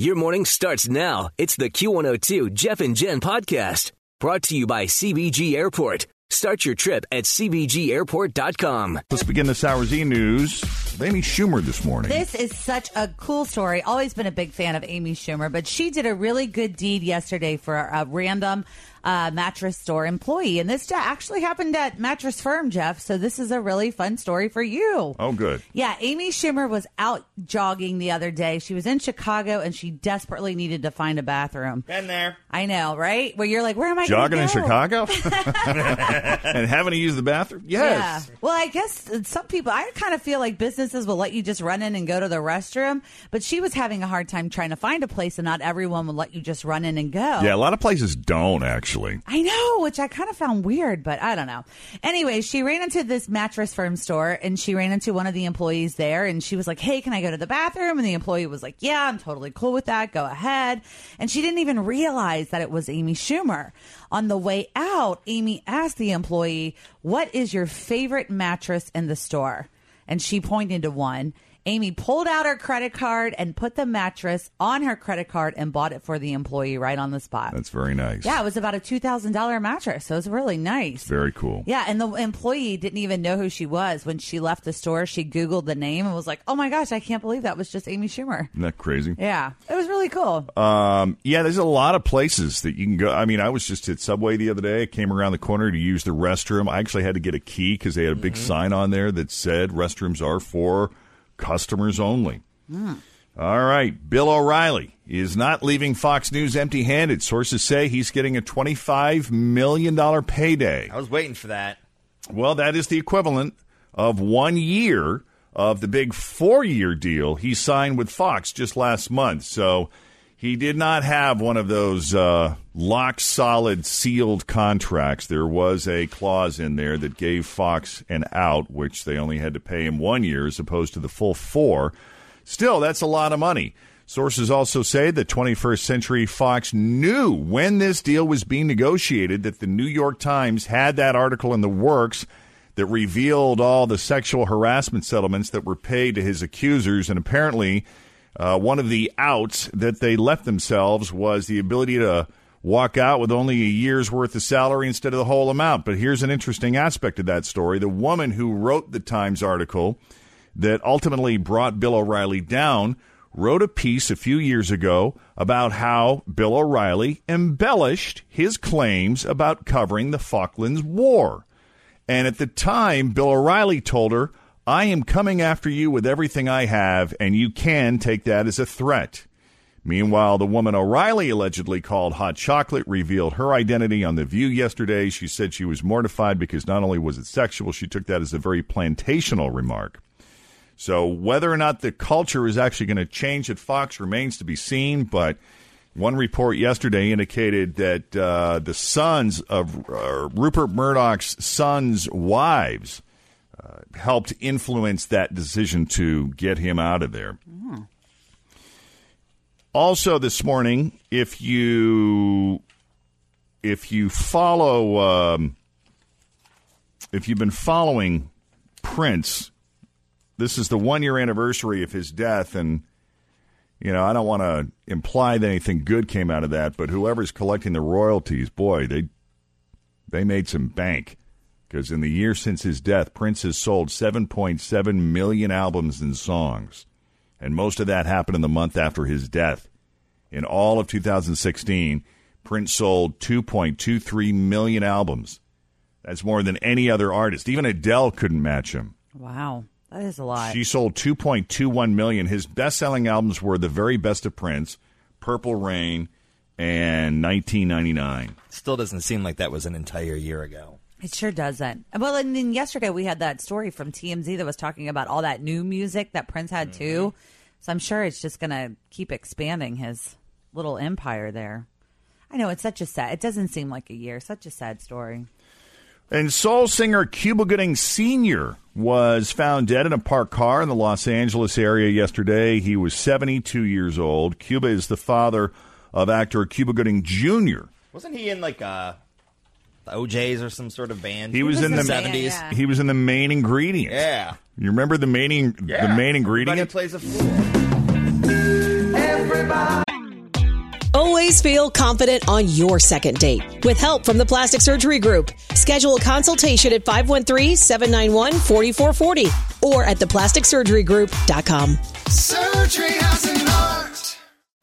Your morning starts now. It's the Q102 Jeff and Jen podcast brought to you by CVG Airport. Start your trip at CVGAirport.com. Let's begin this hour's e news. Amy Schumer this morning. This is such a cool story. Always been a big fan of Amy Schumer, but she did a really good deed yesterday for a random uh, mattress store employee. And this actually happened at Mattress Firm, Jeff. So this is a really fun story for you. Oh, good. Yeah. Amy Schumer was out jogging the other day. She was in Chicago and she desperately needed to find a bathroom. Been there. I know, right? Where you're like, where am I Jogging in Chicago? and having to use the bathroom? Yes. Yeah. Well, I guess some people, I kind of feel like businesses will let you just run in and go to the restroom. But she was having a hard time trying to find a place and not everyone will let you just run in and go. Yeah. A lot of places don't actually actually. I know, which I kind of found weird, but I don't know. Anyway, she ran into this mattress firm store and she ran into one of the employees there and she was like, Hey, can I go to the bathroom? And the employee was like, Yeah, I'm totally cool with that. Go ahead. And she didn't even realize that it was Amy Schumer. On the way out, Amy asked the employee, What is your favorite mattress in the store? And she pointed to one. Amy pulled out her credit card and put the mattress on her credit card and bought it for the employee right on the spot. That's very nice. Yeah, it was about a $2,000 mattress. So it was really nice. Very cool. Yeah, and the employee didn't even know who she was. When she left the store, she Googled the name and was like, oh my gosh, I can't believe that was just Amy Schumer. Isn't that crazy? Yeah, it was really cool. Um, yeah, there's a lot of places that you can go. I mean, I was just at Subway the other day. I came around the corner to use the restroom. I actually had to get a key because they had a big mm-hmm. sign on there that said restrooms are for customers only. Mm. All right. Bill O'Reilly is not leaving Fox News empty handed. Sources say he's getting a $25 million payday. I was waiting for that. Well, that is the equivalent of one year of the big four year deal he signed with Fox just last month. So he did not have one of those uh, lock solid sealed contracts. There was a clause in there that gave Fox an out, which they only had to pay him one year as opposed to the full four. Still, that's a lot of money. Sources also say that 21st Century Fox knew when this deal was being negotiated that the New York Times had that article in the works that revealed all the sexual harassment settlements that were paid to his accusers, and apparently uh, one of the outs that they left themselves was the ability to walk out with only a year's worth of salary instead of the whole amount. But here's an interesting aspect of that story. The woman who wrote the Times article that ultimately brought Bill O'Reilly down wrote a piece a few years ago about how Bill O'Reilly embellished his claims about covering the Falklands War. And at the time, Bill O'Reilly told her, I am coming after you with everything I have, and you can take that as a threat. Meanwhile, the woman O'Reilly allegedly called Hot Chocolate revealed her identity on The View yesterday. She said she was mortified because not only was it sexual, she took that as a very plantational remark. So, whether or not the culture is actually going to change at Fox remains to be seen, but one report yesterday indicated that uh, the sons of uh, Rupert Murdoch's sons' wives uh, helped influence that decision to get him out of there. Mm. Also, this morning, if you if you follow um, if you've been following Prince, this is the one year anniversary of his death, and you know I don't want to imply that anything good came out of that, but whoever's collecting the royalties, boy, they they made some bank because in the year since his death, Prince has sold 7.7 million albums and songs. and most of that happened in the month after his death. In all of 2016, Prince sold 2.23 million albums. That's more than any other artist. Even Adele couldn't match him. Wow. That is a lot. She sold 2.21 million. His best-selling albums were The Very Best of Prince, Purple Rain, and 1999. Still doesn't seem like that was an entire year ago. It sure doesn't. Well, and then yesterday we had that story from TMZ that was talking about all that new music that Prince had too. So I'm sure it's just going to keep expanding his little empire there. I know it's such a sad. It doesn't seem like a year. Such a sad story. And soul singer Cuba Gooding Sr. was found dead in a parked car in the Los Angeles area yesterday. He was 72 years old. Cuba is the father of actor Cuba Gooding Jr. Wasn't he in like uh, the O'Jays or some sort of band? He was in the seventies. yeah. He was in the main ingredient. Yeah. You remember the main in- Yeah. the main ingredient? Everybody ingredient? plays a fool. Always feel confident on your second date. With help from the Plastic Surgery Group, schedule a consultation at 513-791-4440 or at theplasticsurgerygroup.com. Surgery has an art.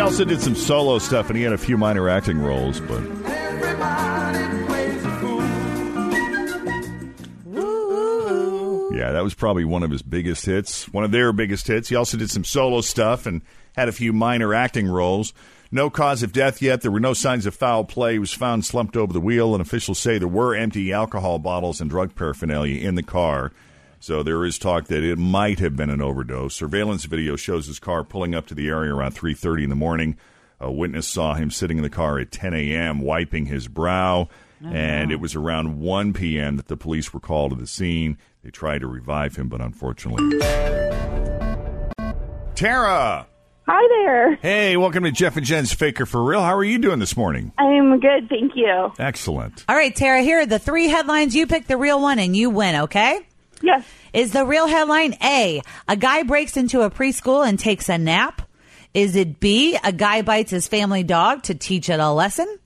He also did some solo stuff, and he had a few minor acting roles, but. Everybody plays a fool. Yeah, that was probably one of his biggest hits, one of their biggest hits. He also did some solo stuff and had a few minor acting roles. No cause of death yet. There were no signs of foul play. He was found slumped over the wheel, and officials say there were empty alcohol bottles and drug paraphernalia in the car. So there is talk that it might have been an overdose. Surveillance video shows his car pulling up to the area around 3:30 in the morning. A witness saw him sitting in the car at 10 a.m. wiping his brow, oh, and it was around 1 p.m. that the police were called to the scene. They tried to revive him, but unfortunately, Tara. Hi there. Hey, welcome to Jeff and Jen's Faker for Real. How are you doing this morning? I'm good, thank you. Excellent. All right, Tara, here are the three headlines. You pick the real one and you win, okay? Yes. Is the real headline A, a guy breaks into a preschool and takes a nap? Is it B, a guy bites his family dog to teach it a lesson?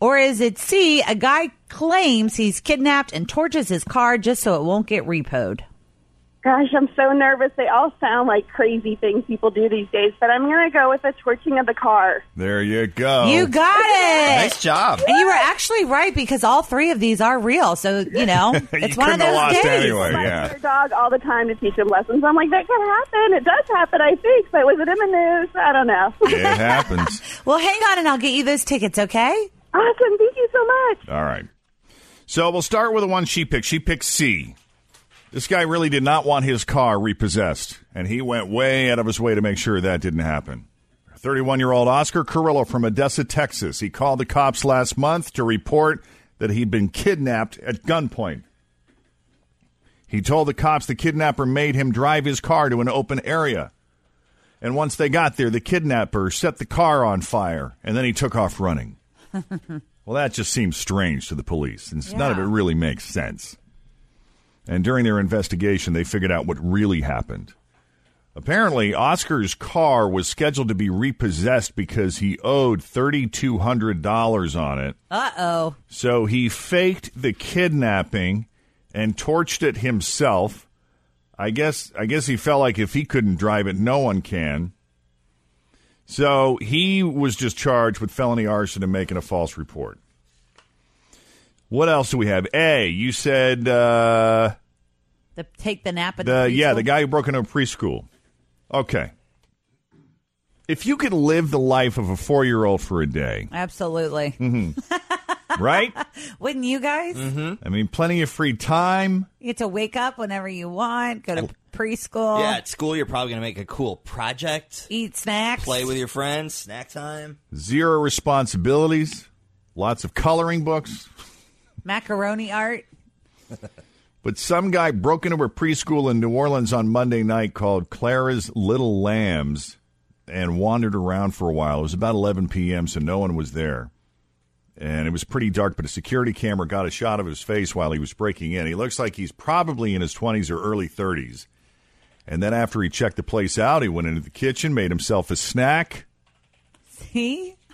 Or is it C, a guy claims he's kidnapped and torches his car just so it won't get repoed? Gosh, I'm so nervous. They all sound like crazy things people do these days, but I'm going to go with the torching of the car. There you go. You got it. Nice job. And you were actually right because all three of these are real. So, you know, You it's one of couldn't have those lost days. anyway. Yeah. their dog all the time to teach them lessons. I'm like, that can happen. It does happen, I think, but was it in the news? I don't know. It happens. Well, hang on and I'll get you those tickets, okay? awesome. Thank you so much. All right. So we'll start with the one she picked. She picked C. This guy really did not want his car repossessed, and he went way out of his way to make sure that didn't happen. 31 year old Oscar Carrillo from Odessa, Texas. He called the cops last month to report that he'd been kidnapped at gunpoint. He told the cops the kidnapper made him drive his car to an open area. And once they got there, the kidnapper set the car on fire, and then he took off running. Well, that just seems strange to the police, and none of it really makes sense. And during their investigation, they figured out what really happened. Apparently, Oscar's car was scheduled to be repossessed because he owed $3,200 on it. Uh oh. So he faked the kidnapping and torched it himself. I guess I guess he felt like if he couldn't drive it, no one can. So he was just charged with felony arson and making a false report. What else do we have? A, you said uh, The take the nap at the the yeah the guy who broke into a preschool. Okay, if you could live the life of a four year old for a day, Absolutely. Mm-hmm. right? Wouldn't you guys? I mean, plenty of free time. You get to wake up whenever you want, go to preschool. Yeah, at school, you're probably going to make a cool project, Eat snacks. play with your friends, snack time. Zero responsibilities, lots of coloring books. Macaroni art. But some guy broke into a preschool in New Orleans on Monday night called Clara's Little Lambs and wandered around for a while. It was about 11 p.m., so no one was there. And it was pretty dark, but a security camera got a shot of his face while he was breaking in. He looks like he's probably in his 20s or early 30s. And then after he checked the place out, he went into the kitchen, made himself a snack. See?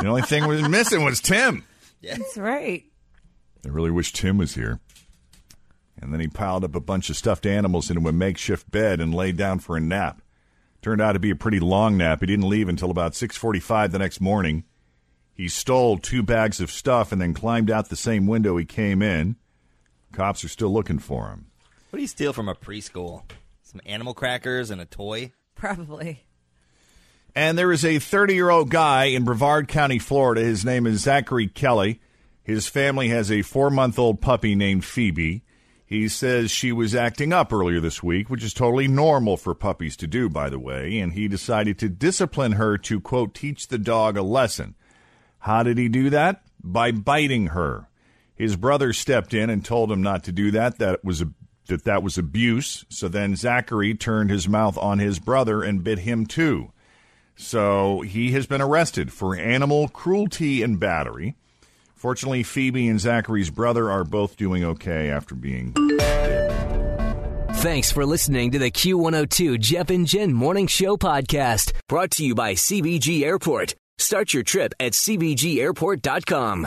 The only thing was missing was Tim. That's right. I really wish Tim was here. And then he piled up a bunch of stuffed animals into a makeshift bed and laid down for a nap. Turned out to be a pretty long nap. He didn't leave until about 6:45 the next morning. He stole two bags of stuff and then climbed out the same window he came in. Cops are still looking for him. What do you steal from a preschool? Some animal crackers and a toy? Probably. And there is a 30 year old guy in Brevard County, Florida. His name is Zachary Kelly. His family has a four month old puppy named Phoebe. He says she was acting up earlier this week, which is totally normal for puppies to do, by the way, and he decided to discipline her to, quote, teach the dog a lesson. How did he do that? By biting her. His brother stepped in and told him not to do that. That was a, that that was abuse. So then Zachary turned his mouth on his brother and bit him too. So he has been arrested for animal cruelty and battery. Fortunately, Phoebe and Zachary's brother are both doing okay after being. Thanks for listening to the Q102 Jeff and Jen Morning Show podcast, brought to you by CVG Airport. Start your trip at CVGAirport.com.